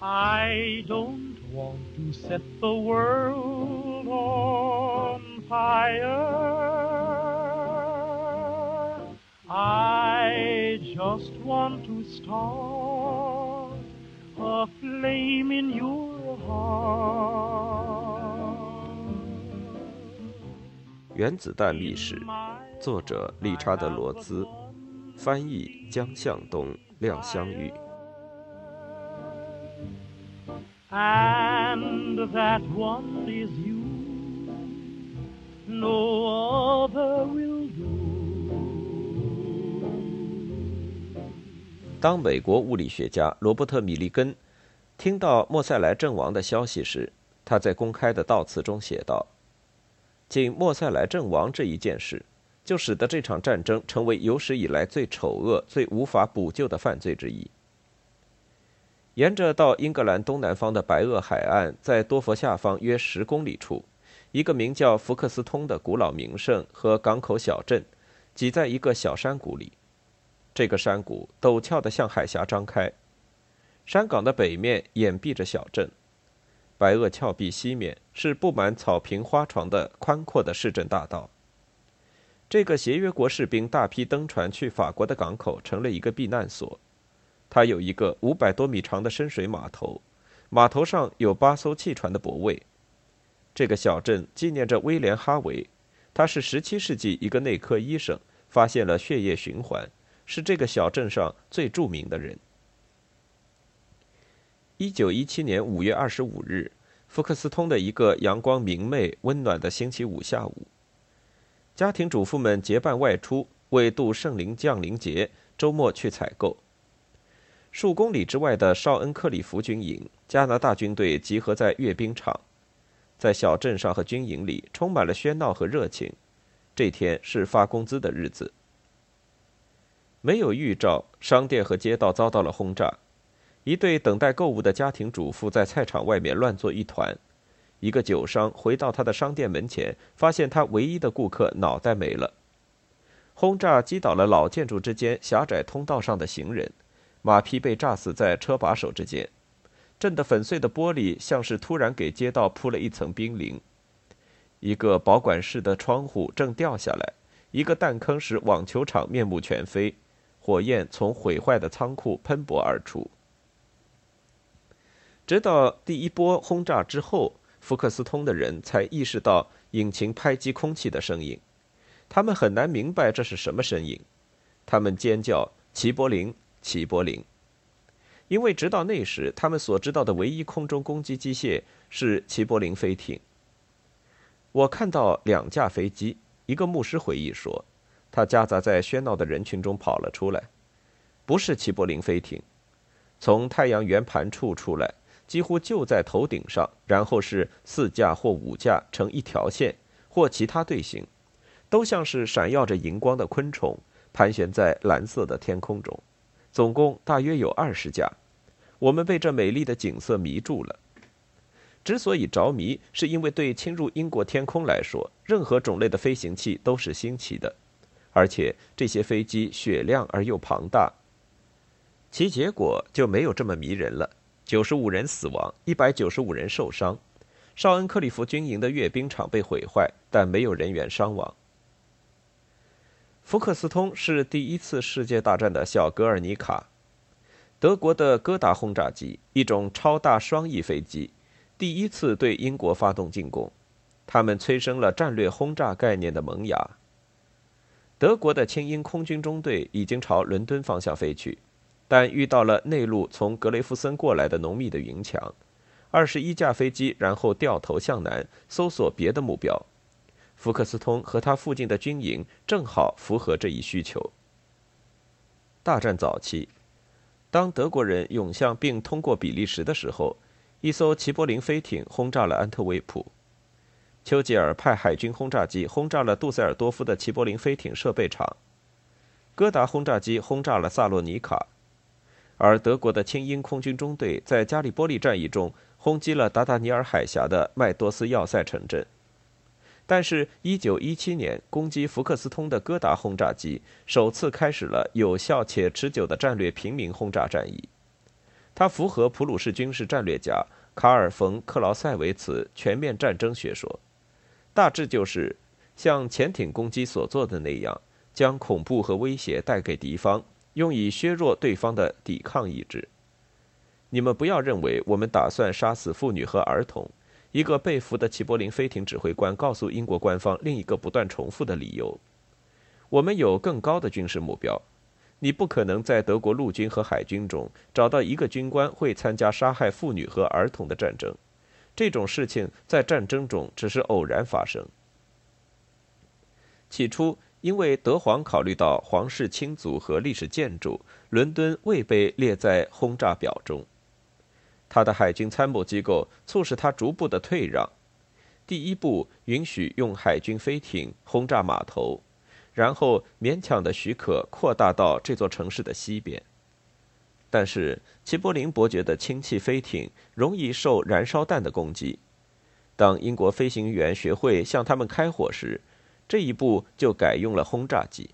I don't want to set the world on fire. I just want to start a flame in your heart. 原子弹历史，作者理查德·罗兹，翻译江向东、廖香玉。And that one is you. No other will do. 当美国物理学家罗伯特·米利根听到莫塞莱阵亡的消息时，他在公开的悼词中写道：“仅莫塞莱阵亡这一件事，就使得这场战争成为有史以来最丑恶、最无法补救的犯罪之一。”沿着到英格兰东南方的白垩海岸，在多佛下方约十公里处，一个名叫福克斯通的古老名胜和港口小镇，挤在一个小山谷里。这个山谷陡峭的向海峡张开，山岗的北面掩蔽着小镇，白垩峭壁西面是布满草坪花床的宽阔的市镇大道。这个协约国士兵大批登船去法国的港口成了一个避难所，它有一个五百多米长的深水码头，码头上有八艘汽船的泊位。这个小镇纪念着威廉·哈维，他是17世纪一个内科医生，发现了血液循环。是这个小镇上最著名的人。一九一七年五月二十五日，福克斯通的一个阳光明媚、温暖的星期五下午，家庭主妇们结伴外出，为度圣灵降临节，周末去采购。数公里之外的绍恩克里夫军营，加拿大军队集合在阅兵场，在小镇上和军营里充满了喧闹和热情。这天是发工资的日子。没有预兆，商店和街道遭到了轰炸。一对等待购物的家庭主妇在菜场外面乱作一团。一个酒商回到他的商店门前，发现他唯一的顾客脑袋没了。轰炸击倒了老建筑之间狭窄通道上的行人，马匹被炸死在车把手之间。震得粉碎的玻璃像是突然给街道铺了一层冰凌。一个保管室的窗户正掉下来，一个弹坑使网球场面目全非。火焰从毁坏的仓库喷薄而出，直到第一波轰炸之后，福克斯通的人才意识到引擎拍击空气的声音。他们很难明白这是什么声音，他们尖叫：“齐柏林，齐柏林！”因为直到那时，他们所知道的唯一空中攻击机械是齐柏林飞艇。我看到两架飞机，一个牧师回忆说。他夹杂在喧闹的人群中跑了出来，不是齐柏林飞艇，从太阳圆盘处出来，几乎就在头顶上，然后是四架或五架成一条线，或其他队形，都像是闪耀着荧光的昆虫，盘旋在蓝色的天空中，总共大约有二十架。我们被这美丽的景色迷住了。之所以着迷，是因为对侵入英国天空来说，任何种类的飞行器都是新奇的。而且这些飞机雪亮而又庞大，其结果就没有这么迷人了。九十五人死亡，一百九十五人受伤。绍恩克里夫军营的阅兵场被毁坏，但没有人员伤亡。福克斯通是第一次世界大战的小格尔尼卡。德国的戈达轰炸机，一种超大双翼飞机，第一次对英国发动进攻，他们催生了战略轰炸概念的萌芽。德国的轻鹰空军中队已经朝伦敦方向飞去，但遇到了内陆从格雷夫森过来的浓密的云墙。二十一架飞机然后掉头向南搜索别的目标。福克斯通和他附近的军营正好符合这一需求。大战早期，当德国人涌向并通过比利时的时候，一艘齐柏林飞艇轰炸了安特卫普。丘吉尔派海军轰炸机轰炸了杜塞尔多夫的齐柏林飞艇设备厂，戈达轰炸机轰炸了萨洛尼卡，而德国的轻鹰空军中队在加里波利战役中轰击了达达尼尔海峡的麦多斯要塞城镇。但是，1917年攻击福克斯通的戈达轰炸机首次开始了有效且持久的战略平民轰炸战役。它符合普鲁士军事战略家卡尔·冯·克劳塞维茨全面战争学说，大致就是像潜艇攻击所做的那样，将恐怖和威胁带给敌方，用以削弱对方的抵抗意志。你们不要认为我们打算杀死妇女和儿童。一个被俘的齐柏林飞艇指挥官告诉英国官方另一个不断重复的理由：我们有更高的军事目标。你不可能在德国陆军和海军中找到一个军官会参加杀害妇女和儿童的战争。这种事情在战争中只是偶然发生。起初，因为德皇考虑到皇室亲族和历史建筑，伦敦未被列在轰炸表中。他的海军参谋机构促使他逐步的退让。第一步允许用海军飞艇轰炸码头。然后勉强的许可扩大到这座城市的西边。但是齐柏林伯爵的氢气飞艇容易受燃烧弹的攻击。当英国飞行员学会向他们开火时，这一步就改用了轰炸机。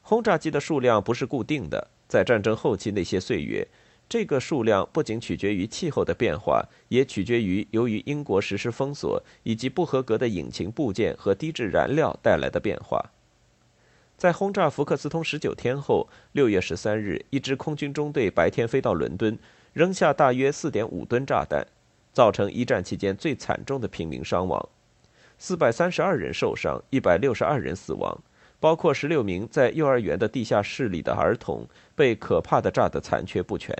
轰炸机的数量不是固定的，在战争后期那些岁月，这个数量不仅取决于气候的变化，也取决于由于英国实施封锁以及不合格的引擎部件和低质燃料带来的变化。在轰炸福克斯通十九天后，六月十三日，一支空军中队白天飞到伦敦，扔下大约四点五吨炸弹，造成一战期间最惨重的平民伤亡，四百三十二人受伤，一百六十二人死亡，包括十六名在幼儿园的地下室里的儿童，被可怕的炸得残缺不全。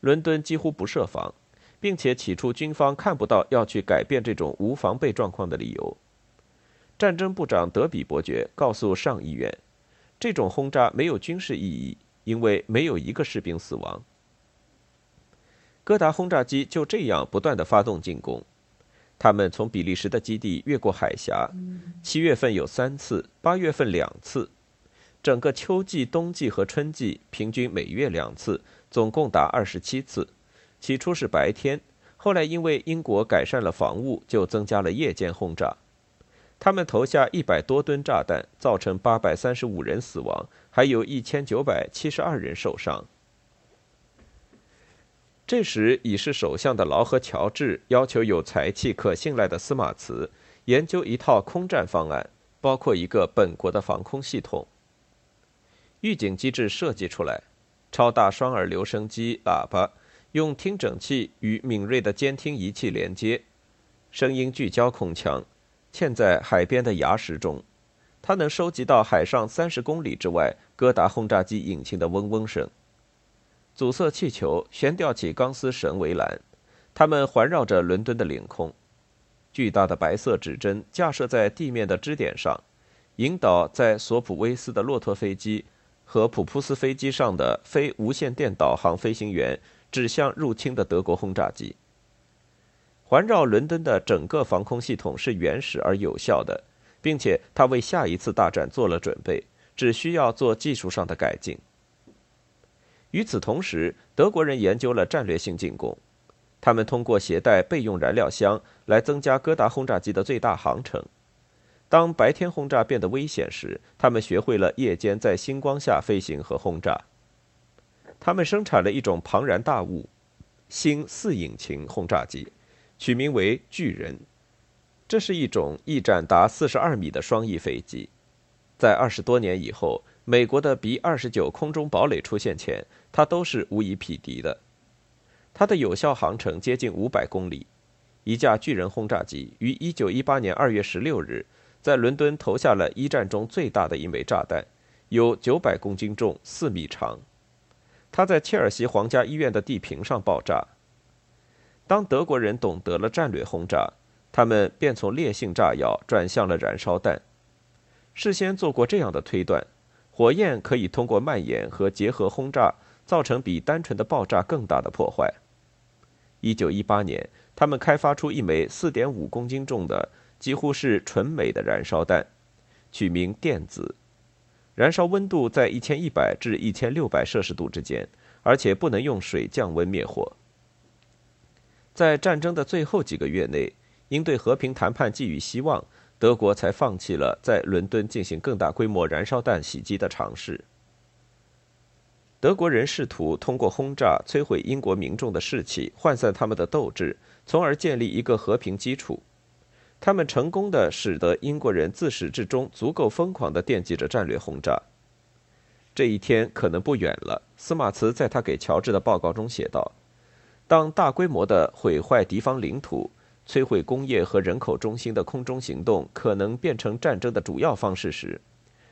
伦敦几乎不设防，并且起初军方看不到要去改变这种无防备状况的理由。战争部长德比伯爵告诉上议院：“这种轰炸没有军事意义，因为没有一个士兵死亡。”戈达轰炸机就这样不断的发动进攻，他们从比利时的基地越过海峡，七月份有三次，八月份两次，整个秋季、冬季和春季平均每月两次，总共达二十七次。起初是白天，后来因为英国改善了防务，就增加了夜间轰炸。他们投下一百多吨炸弹，造成八百三十五人死亡，还有一千九百七十二人受伤。这时已是首相的劳合乔治要求有才气、可信赖的司马茨研究一套空战方案，包括一个本国的防空系统。预警机制设计出来，超大双耳留声机喇叭用听诊器与敏锐的监听仪器连接，声音聚焦空腔。嵌在海边的崖石中，它能收集到海上三十公里之外戈达轰炸机引擎的嗡嗡声。阻塞气球悬吊起钢丝绳围栏，它们环绕着伦敦的领空。巨大的白色指针架设在地面的支点上，引导在索普威斯的骆驼飞机和普普斯飞机上的非无线电导航飞行员指向入侵的德国轰炸机。环绕伦敦的整个防空系统是原始而有效的，并且它为下一次大战做了准备，只需要做技术上的改进。与此同时，德国人研究了战略性进攻，他们通过携带备用燃料箱来增加戈达轰炸机的最大航程。当白天轰炸变得危险时，他们学会了夜间在星光下飞行和轰炸。他们生产了一种庞然大物——星四引擎轰炸机。取名为“巨人”，这是一种翼展达四十二米的双翼飞机。在二十多年以后，美国的 B 二十九空中堡垒出现前，它都是无以匹敌的。它的有效航程接近五百公里。一架巨人轰炸机于一九一八年二月十六日在伦敦投下了一战中最大的一枚炸弹，有九百公斤重，四米长。它在切尔西皇家医院的地坪上爆炸。当德国人懂得了战略轰炸，他们便从烈性炸药转向了燃烧弹。事先做过这样的推断：火焰可以通过蔓延和结合轰炸，造成比单纯的爆炸更大的破坏。1918年，他们开发出一枚4.5公斤重的几乎是纯镁的燃烧弹，取名“电子”。燃烧温度在1100至1600摄氏度之间，而且不能用水降温灭火。在战争的最后几个月内，因对和平谈判寄予希望，德国才放弃了在伦敦进行更大规模燃烧弹袭击的尝试。德国人试图通过轰炸摧毁英国民众的士气，涣散他们的斗志，从而建立一个和平基础。他们成功的使得英国人自始至终足够疯狂的惦记着战略轰炸。这一天可能不远了。司马茨在他给乔治的报告中写道：“当大规模的毁坏敌方领土、摧毁工业和人口中心的空中行动可能变成战争的主要方式时，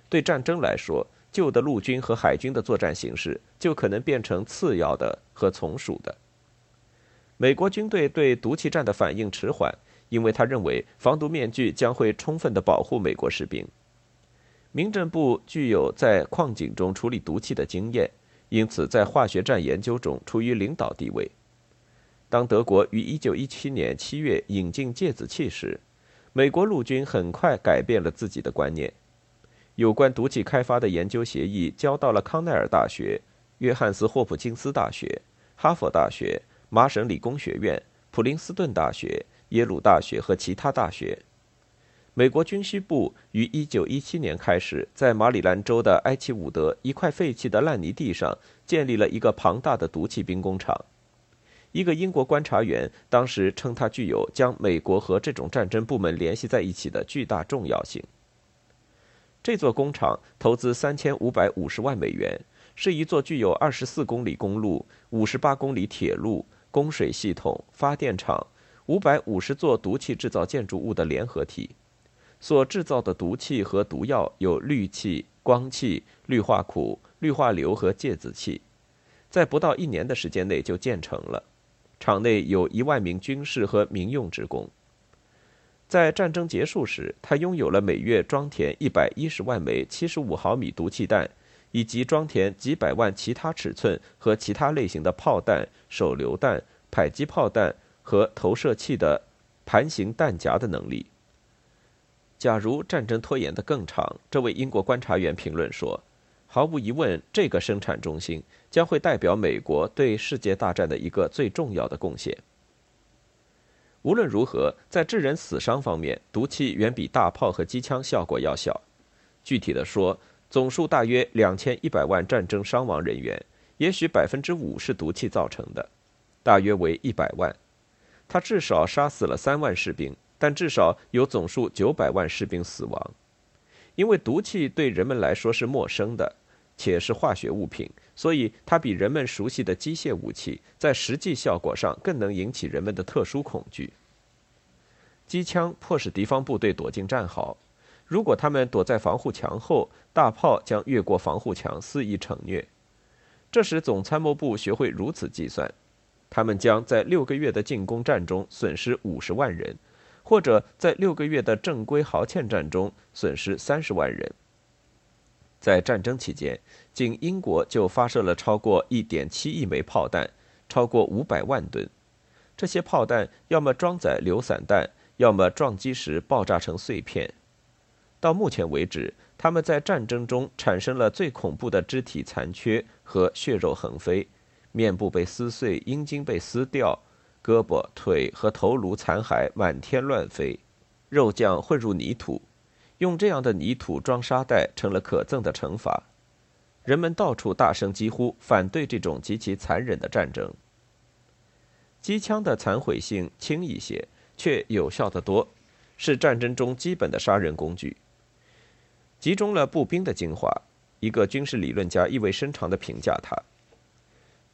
对战争来说，旧的陆军和海军的作战形式就可能变成次要的和从属的。”美国军队对毒气战的反应迟缓，因为他认为防毒面具将会充分的保护美国士兵。民政部具有在矿井中处理毒气的经验，因此在化学战研究中处于领导地位。当德国于1917年7月引进芥子气时，美国陆军很快改变了自己的观念。有关毒气开发的研究协议交到了康奈尔大学、约翰斯霍普金斯大学、哈佛大学、麻省理工学院、普林斯顿大学、耶鲁大学和其他大学。美国军需部于1917年开始，在马里兰州的埃奇伍德一块废弃的烂泥地上建立了一个庞大的毒气兵工厂。一个英国观察员当时称它具有将美国和这种战争部门联系在一起的巨大重要性。这座工厂投资3550万美元，是一座具有24公里公路、58公里铁路、供水系统、发电厂、550座毒气制造建筑物的联合体。所制造的毒气和毒药有氯气、光气、氯化钴、氯化硫和芥子气，在不到一年的时间内就建成了。厂内有一万名军事和民用职工。在战争结束时，他拥有了每月装填一百一十万枚七十五毫米毒气弹，以及装填几百万其他尺寸和其他类型的炮弹、手榴弹、迫击炮弹和投射器的盘形弹夹的能力。假如战争拖延得更长，这位英国观察员评论说：“毫无疑问，这个生产中心将会代表美国对世界大战的一个最重要的贡献。”无论如何，在致人死伤方面，毒气远比大炮和机枪效果要小。具体的说，总数大约两千一百万战争伤亡人员，也许百分之五是毒气造成的，大约为一百万。他至少杀死了三万士兵。但至少有总数九百万士兵死亡，因为毒气对人们来说是陌生的，且是化学物品，所以它比人们熟悉的机械武器在实际效果上更能引起人们的特殊恐惧。机枪迫使敌方部队躲进战壕，如果他们躲在防护墙后，大炮将越过防护墙肆意惩虐。这时总参谋部学会如此计算：他们将在六个月的进攻战中损失五十万人。或者在六个月的正规壕堑战中损失三十万人。在战争期间，仅英国就发射了超过一点七亿枚炮弹，超过五百万吨。这些炮弹要么装载流散弹，要么撞击时爆炸成碎片。到目前为止，他们在战争中产生了最恐怖的肢体残缺和血肉横飞，面部被撕碎，阴茎被撕掉。胳膊、腿和头颅残骸满天乱飞，肉酱混入泥土，用这样的泥土装沙袋成了可憎的惩罚。人们到处大声疾呼，反对这种极其残忍的战争。机枪的残毁性轻一些，却有效得多，是战争中基本的杀人工具。集中了步兵的精华，一个军事理论家意味深长地评价它。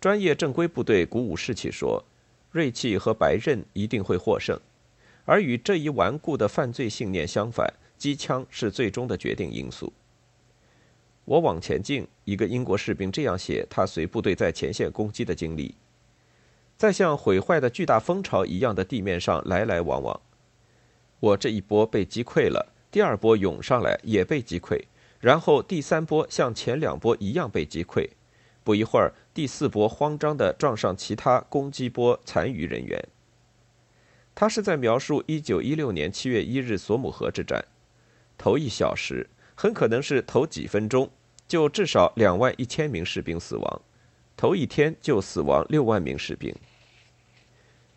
专业正规部队鼓舞士气说。锐气和白刃一定会获胜，而与这一顽固的犯罪信念相反，机枪是最终的决定因素。我往前进，一个英国士兵这样写他随部队在前线攻击的经历：在像毁坏的巨大蜂巢一样的地面上来来往往。我这一波被击溃了，第二波涌上来也被击溃，然后第三波像前两波一样被击溃。不一会儿，第四波慌张地撞上其他攻击波残余人员。他是在描述1916年7月1日索姆河之战，头一小时，很可能是头几分钟，就至少两万一千名士兵死亡；头一天就死亡六万名士兵。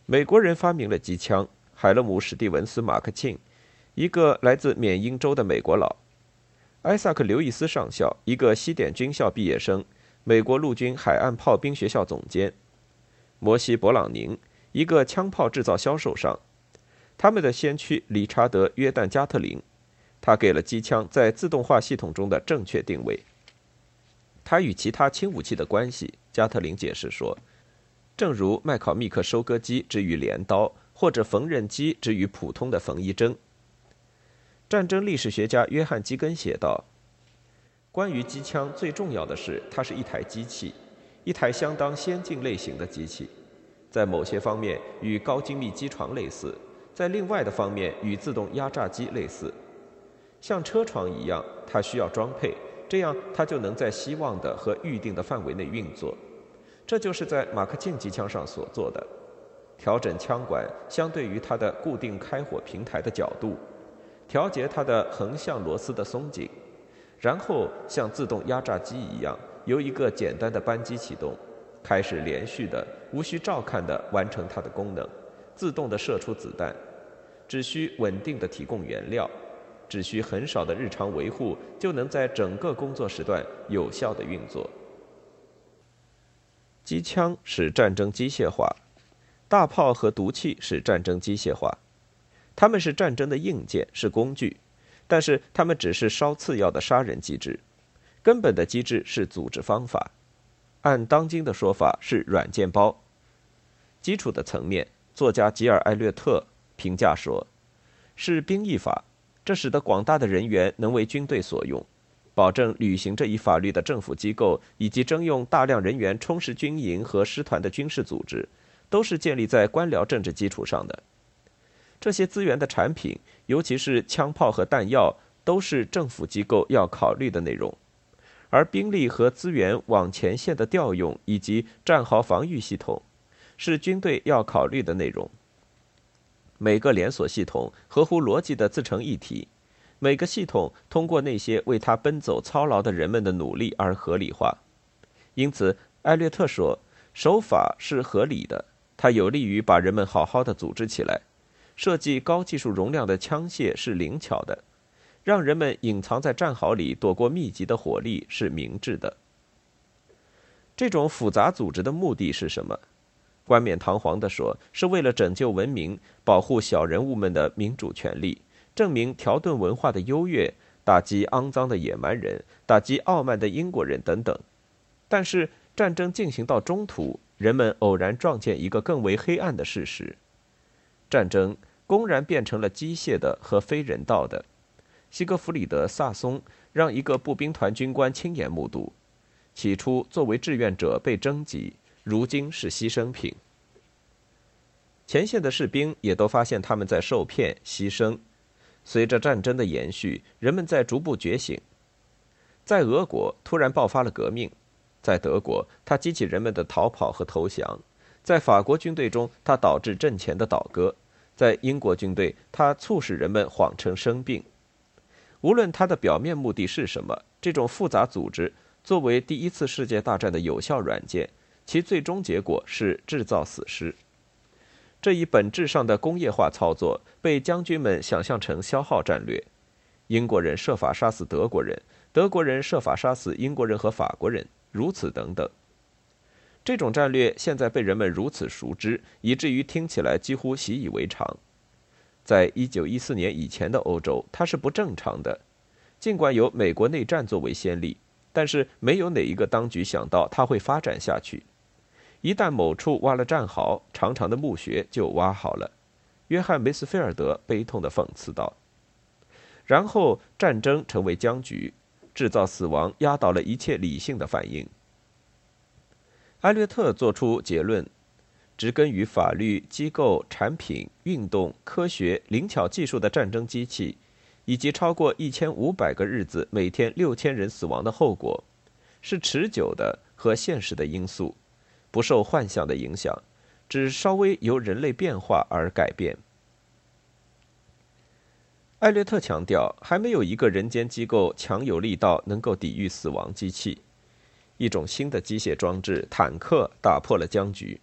美国人发明了机枪，海勒姆·史蒂文斯·马克沁，一个来自缅因州的美国佬；艾萨克·刘易斯上校，一个西点军校毕业生。美国陆军海岸炮兵学校总监；摩西·勃朗宁，一个枪炮制造销售商；他们的先驱理查德·约旦·加特林，他给了机枪在自动化系统中的正确定位。他与其他轻武器的关系，加特林解释说，正如麦考密克收割机之于镰刀，或者缝纫机之于普通的缝衣针。战争历史学家约翰·基根写道：“关于机枪，最重要的是，它是一台机器，一台相当先进类型的机器，在某些方面与高精密机床类似，在另外的方面与自动压榨机类似。像车床一样，它需要装配，这样它就能在希望的和预定的范围内运作。这就是在马克沁机枪上所做的：调整枪管相对于它的固定开火平台的角度。”调节它的横向螺丝的松紧，然后像自动压榨机一样，由一个简单的扳机启动，开始连续的、无需照看的完成它的功能，自动的射出子弹，只需稳定的提供原料，只需很少的日常维护，就能在整个工作时段有效的运作。机枪使战争机械化，大炮和毒气使战争机械化。它们是战争的硬件，是工具，但是他们只是稍次要的杀人机制，根本的机制是组织方法，按当今的说法是软件包。基础的层面，作家吉尔·艾略特评价说，是兵役法，这使得广大的人员能为军队所用，保证履行这一法律的政府机构以及征用大量人员充实军营和师团的军事组织，都是建立在官僚政治基础上的。这些资源的产品，尤其是枪炮和弹药，都是政府机构要考虑的内容；而兵力和资源往前线的调用以及战壕防御系统，是军队要考虑的内容。每个连锁系统合乎逻辑的自成一体，每个系统通过那些为他奔走操劳的人们的努力而合理化。因此，艾略特说，守法是合理的，它有利于把人们好好的组织起来。设计高技术容量的枪械是灵巧的，让人们隐藏在战壕里躲过密集的火力是明智的。这种复杂组织的目的是什么？冠冕堂皇地说，是为了拯救文明，保护小人物们的民主权利，证明条顿文化的优越，打击肮脏的野蛮人，打击傲慢的英国人等等。但是战争进行到中途，人们偶然撞见一个更为黑暗的事实。战争公然变成了机械的和非人道的。西格弗里德·萨松让一个步兵团军官亲眼目睹：起初作为志愿者被征集，如今是牺牲品。前线的士兵也都发现他们在受骗、牺牲。随着战争的延续，人们在逐步觉醒。在俄国突然爆发了革命，在德国，它激起人们的逃跑和投降。在法国军队中，它导致阵前的倒戈；在英国军队，它促使人们谎称生病。无论它的表面目的是什么，这种复杂组织作为第一次世界大战的有效软件，其最终结果是制造死尸。这一本质上的工业化操作被将军们想象成消耗战略：英国人设法杀死德国人，德国人设法杀死英国人和法国人，如此等等。这种战略现在被人们如此熟知，以至于听起来几乎习以为常。在一九一四年以前的欧洲，它是不正常的。尽管有美国内战作为先例，但是没有哪一个当局想到它会发展下去。一旦某处挖了战壕，长长的墓穴就挖好了。约翰·梅斯菲尔德悲痛地讽刺道。然后战争成为僵局，制造死亡压倒了一切理性的反应。艾略特作出结论：植根于法律、机构、产品、运动、科学、灵巧技术的战争机器，以及超过一千五百个日子、每天六千人死亡的后果，是持久的和现实的因素，不受幻象的影响，只稍微由人类变化而改变。艾略特强调，还没有一个人间机构强有力到能够抵御死亡机器。一种新的机械装置——坦克打破了僵局；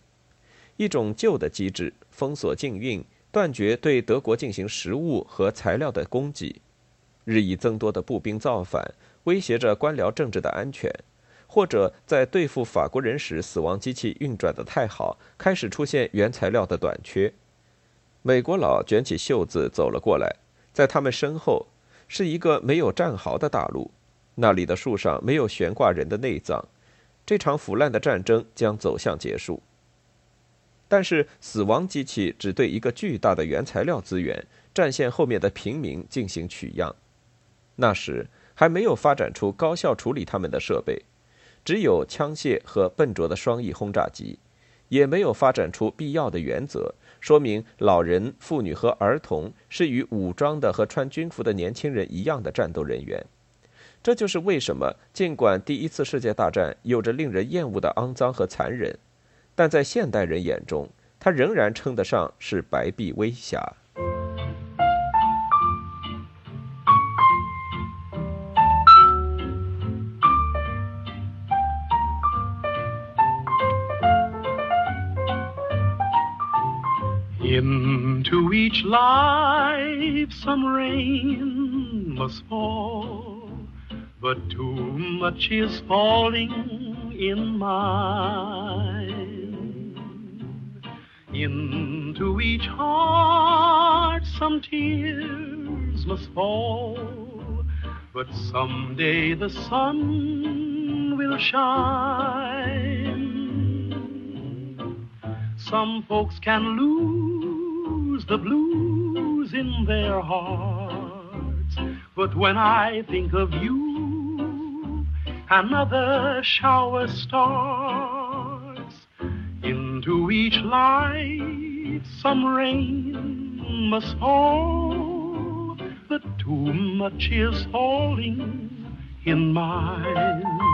一种旧的机制——封锁禁运，断绝对德国进行食物和材料的供给；日益增多的步兵造反，威胁着官僚政治的安全；或者在对付法国人时，死亡机器运转的太好，开始出现原材料的短缺。美国佬卷起袖子走了过来，在他们身后是一个没有战壕的大陆，那里的树上没有悬挂人的内脏。这场腐烂的战争将走向结束。但是，死亡机器只对一个巨大的原材料资源——战线后面的平民进行取样。那时还没有发展出高效处理他们的设备，只有枪械和笨拙的双翼轰炸机，也没有发展出必要的原则。说明老人、妇女和儿童是与武装的和穿军服的年轻人一样的战斗人员。这就是为什么，尽管第一次世界大战有着令人厌恶的肮脏和残忍，但在现代人眼中，它仍然称得上是白璧微瑕。Into each life some rain must fall, but too much is falling in mine. Into each heart some tears must fall, but someday the sun will shine. Some folks can lose the blues in their hearts. But when I think of you, another shower starts. Into each life some rain must fall, but too much is falling in mine.